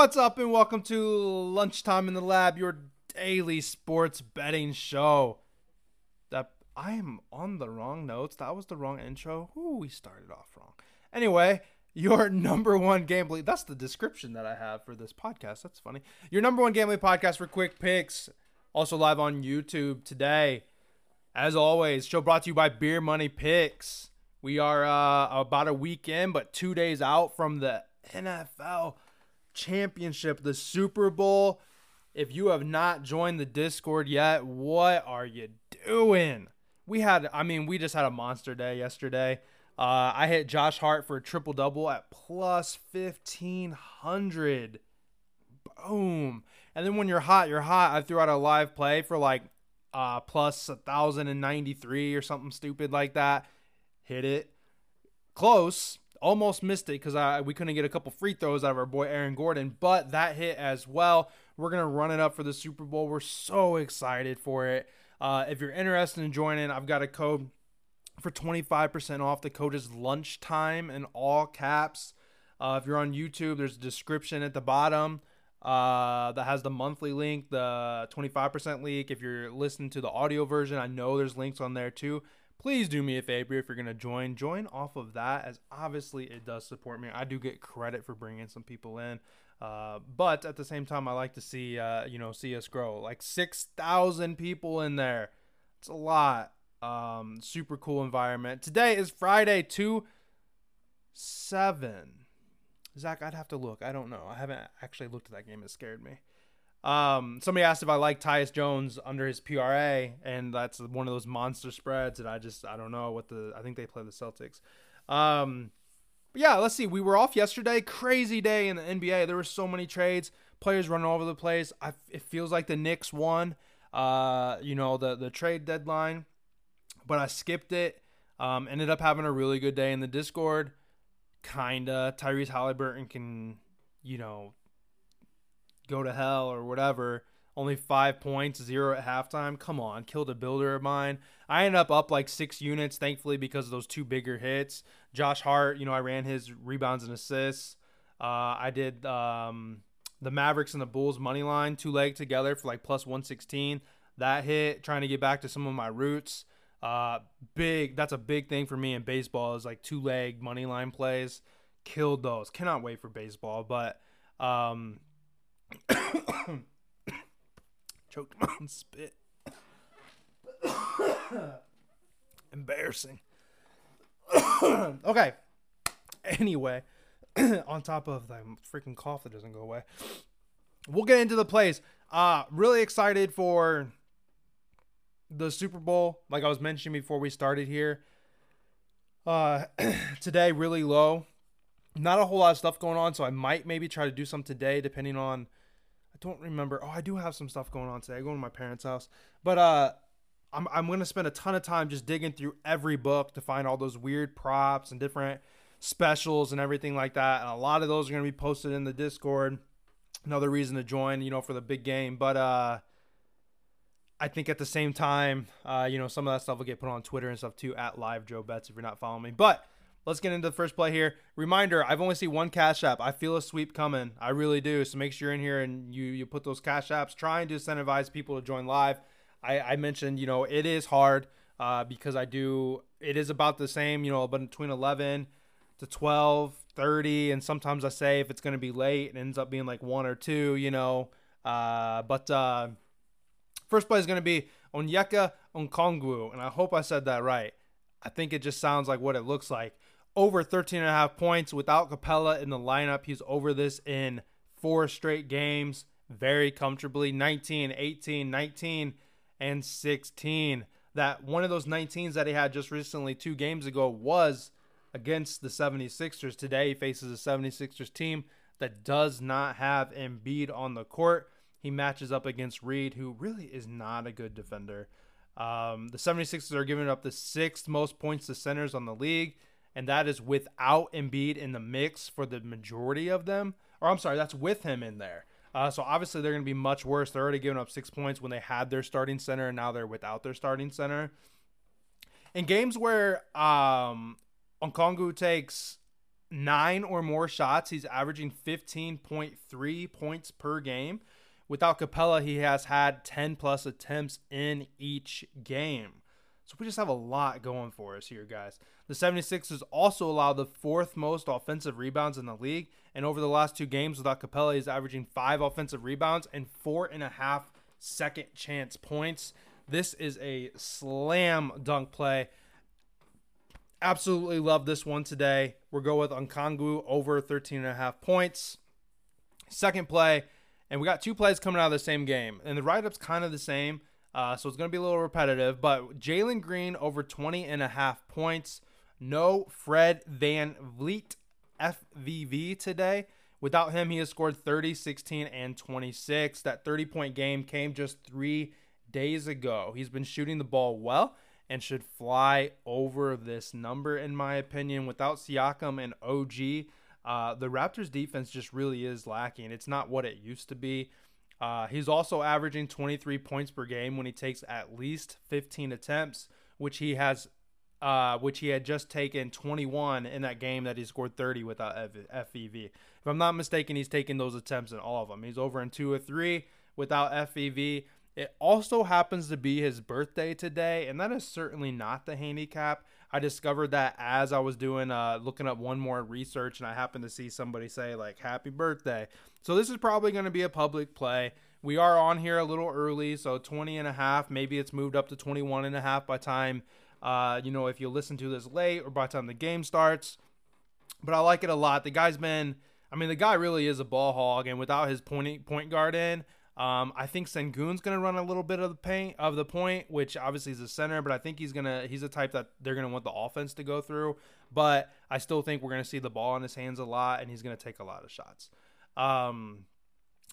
What's up, and welcome to Lunchtime in the Lab, your daily sports betting show. That I am on the wrong notes. That was the wrong intro. Ooh, we started off wrong. Anyway, your number one gambling. That's the description that I have for this podcast. That's funny. Your number one gambling podcast for quick picks. Also live on YouTube today. As always, show brought to you by Beer Money Picks. We are uh, about a week in, but two days out from the NFL championship, the Super Bowl. If you have not joined the Discord yet, what are you doing? We had, I mean, we just had a monster day yesterday. Uh, I hit Josh Hart for a triple double at plus 1500. Boom. And then when you're hot, you're hot. I threw out a live play for like uh, plus 1093 or something stupid like that. Hit it. Close almost missed it because I we couldn't get a couple free throws out of our boy Aaron Gordon, but that hit as well. We're gonna run it up for the Super Bowl. We're so excited for it. Uh, if you're interested in joining, I've got a code for 25% off. The code is lunchtime in all caps. Uh, if you're on YouTube, there's a description at the bottom uh, that has the monthly link, the 25% link. If you're listening to the audio version, I know there's links on there too please do me a favor if you're going to join. Join off of that as obviously it does support me. I do get credit for bringing some people in uh, but at the same time i like to see uh, you know see us grow. Like 6000 people in there. It's a lot. Um, super cool environment. Today is friday 2 7 zach i'd have to look. I don't know. I haven't actually looked at that game. It scared me um, somebody asked if I like Tyus Jones under his PRA, and that's one of those monster spreads. And I just I don't know what the I think they play the Celtics. Um, but yeah, let's see. We were off yesterday. Crazy day in the NBA. There were so many trades, players running all over the place. I, it feels like the Knicks won. Uh, you know the the trade deadline, but I skipped it. Um, ended up having a really good day in the Discord. Kinda. Tyrese Halliburton can, you know, go to hell or whatever. Only five points, zero at halftime. Come on, killed a builder of mine. I ended up up like six units, thankfully, because of those two bigger hits. Josh Hart, you know, I ran his rebounds and assists. Uh, I did um, the Mavericks and the Bulls money line, two leg together for like plus 116. That hit, trying to get back to some of my roots. Uh, big, that's a big thing for me in baseball is like two leg money line plays. Killed those. Cannot wait for baseball, but um, Choked my own spit. Embarrassing. okay. Anyway, on top of the freaking cough that doesn't go away, we'll get into the plays. Uh, really excited for the Super Bowl. Like I was mentioning before we started here. Uh, today really low. Not a whole lot of stuff going on, so I might maybe try to do some today, depending on don't remember. Oh, I do have some stuff going on today. I go to my parents' house, but uh, I'm I'm gonna spend a ton of time just digging through every book to find all those weird props and different specials and everything like that. And a lot of those are gonna be posted in the Discord. Another reason to join, you know, for the big game. But uh, I think at the same time, uh, you know, some of that stuff will get put on Twitter and stuff too at Live Joe Bets if you're not following me. But let's get into the first play here. Reminder: I've only seen one cash app. I feel a sweep coming. I really do. So make sure you're in here and you you put those cash apps. Trying to incentivize people to join live. I, I mentioned you know it is hard uh, because I do. It is about the same. You know, but between 11 to 12, 30, and sometimes I say if it's going to be late, it ends up being like one or two. You know, uh, but uh, first play is going to be Onyeka Okongwu, and I hope I said that right. I think it just sounds like what it looks like over 13 and a half points without Capela in the lineup. He's over this in four straight games very comfortably 19, 18, 19, and 16. That one of those 19s that he had just recently, two games ago, was against the 76ers. Today, he faces a 76ers team that does not have Embiid on the court. He matches up against Reed, who really is not a good defender. Um, the 76ers are giving up the sixth most points to centers on the league and that is without Embiid in the mix for the majority of them. Or I'm sorry, that's with him in there. Uh, so obviously they're going to be much worse. They're already giving up six points when they had their starting center, and now they're without their starting center. In games where um, Okongwu takes nine or more shots, he's averaging 15.3 points per game. Without Capela, he has had 10 plus attempts in each game. So we just have a lot going for us here, guys. The 76ers also allow the fourth most offensive rebounds in the league. And over the last two games without Capela, he's averaging five offensive rebounds and four and a half second chance points. This is a slam dunk play. Absolutely love this one today. We're going with Okongwu over 13 and a half points. Second play, and we got two plays coming out of the same game. And the write up's kind of the same. Uh, so it's going to be a little repetitive. But Jalen Green over 20 and a half points. No Fred VanVleet FVV today. Without him, he has scored 30, 16, and 26. That 30 point game came just three days ago. He's been shooting the ball well and should fly over this number, in my opinion. Without Siakam and OG, uh, the Raptors defense just really is lacking. It's not what it used to be. Uh, he's also averaging 23 points per game when he takes at least 15 attempts, which he has, uh, which he had just taken 21 in that game that he scored 30 without FVV. If I'm not mistaken, he's taken those attempts in all of them. He's over in two or three without FVV. It also happens to be his birthday today, and that is certainly not the handicap. I discovered that as I was doing uh, looking up one more research, and I happened to see somebody say like "Happy birthday." So this is probably going to be a public play. We are on here a little early, so 20 and a half. Maybe it's moved up to 21 and a half by time uh, you know if you listen to this late or by the time the game starts. But I like it a lot. The guy's been, I mean, the guy really is a ball hog, and without his point point guard in. Um, I think Sengun's gonna run a little bit of the paint of the point, which obviously is a center, but I think he's gonna he's a type that they're gonna want the offense to go through. But I still think we're gonna see the ball in his hands a lot, and he's gonna take a lot of shots. Um,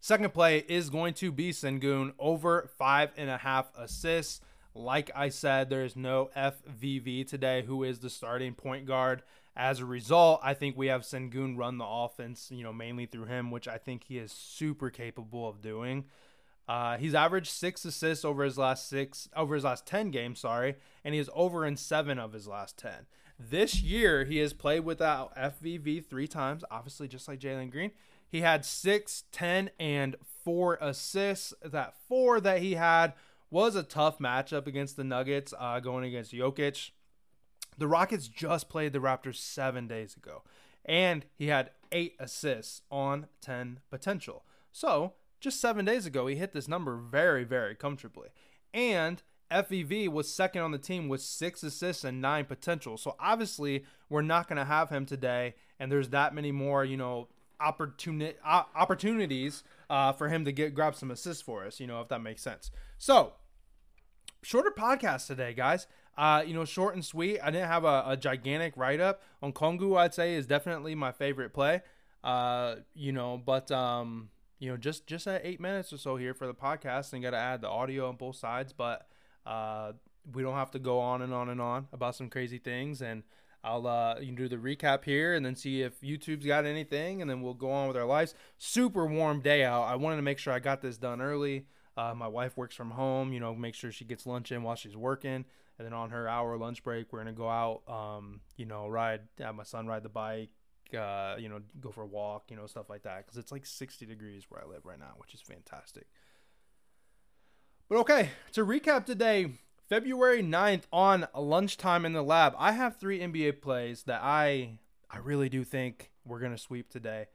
second play is going to be Sengun over five and a half assists. Like I said, there is no FVV today, who is the starting point guard. As a result, I think we have Sengun run the offense, you know, mainly through him, which I think he is super capable of doing. Uh, he's averaged six assists over his last six, over his last ten games, sorry, and he is over in seven of his last ten. This year, he has played without FVV three times, obviously just like Jalen Green. He had six, ten, and four assists. That four that he had was a tough matchup against the Nuggets, uh, going against Jokic. The Rockets just played the Raptors seven days ago, and he had eight assists on 10 potential. So, just seven days ago, he hit this number very, very comfortably. And FVV was second on the team with six assists and nine potential. So, obviously, we're not going to have him today, and there's that many more, you know, opportuni- opportunities uh, for him to get grab some assists for us, you know, if that makes sense. So, shorter podcast today, guys. Uh, you know, short and sweet. I didn't have a, a gigantic write up on Okongwu. I'd say is definitely my favorite play. Uh, you know, but um, you know, just just at eight minutes or so here for the podcast, and got to add the audio on both sides. But uh, we don't have to go on and on and on about some crazy things. And I'll uh, you can do the recap here, and then see if YouTube's got anything, and then we'll go on with our lives. Super warm day out. I wanted to make sure I got this done early. Uh, my wife works from home, you know, make sure she gets lunch in while she's working and then on her hour lunch break, we're gonna go out, um, you know, ride, have my son ride the bike, uh, you know, go for a walk, you know, stuff like that, because it's like 60 degrees where I live right now, which is fantastic. But okay, to recap today, February 9th on lunchtime in the lab, I have three NBA plays that I I really do think we're gonna sweep today.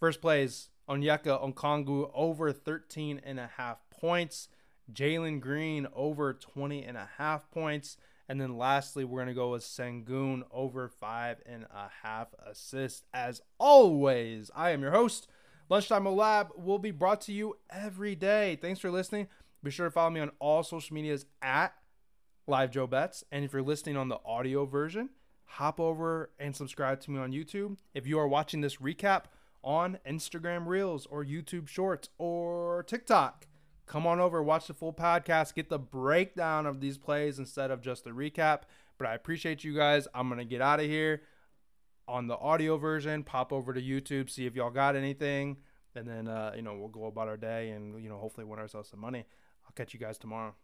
First play is Onyeka Okongwu over 13 and a half points. Jalen Green over 20 and a half points. And then lastly, we're going to go with Sengun over five and a half assists. As always, I am your host. Lunchtime Lab will be brought to you every day. Thanks for listening. Be sure to follow me on all social medias at Live Joe Bets. And if you're listening on the audio version, hop over and subscribe to me on YouTube. If you are watching this recap on Instagram Reels or YouTube Shorts or TikTok, come on over, watch the full podcast, get the breakdown of these plays instead of just the recap. But I appreciate you guys. I'm going to get out of here on the audio version, pop over to YouTube, see if y'all got anything. And then, uh, you know, we'll go about our day and, you know, hopefully win ourselves some money. I'll catch you guys tomorrow.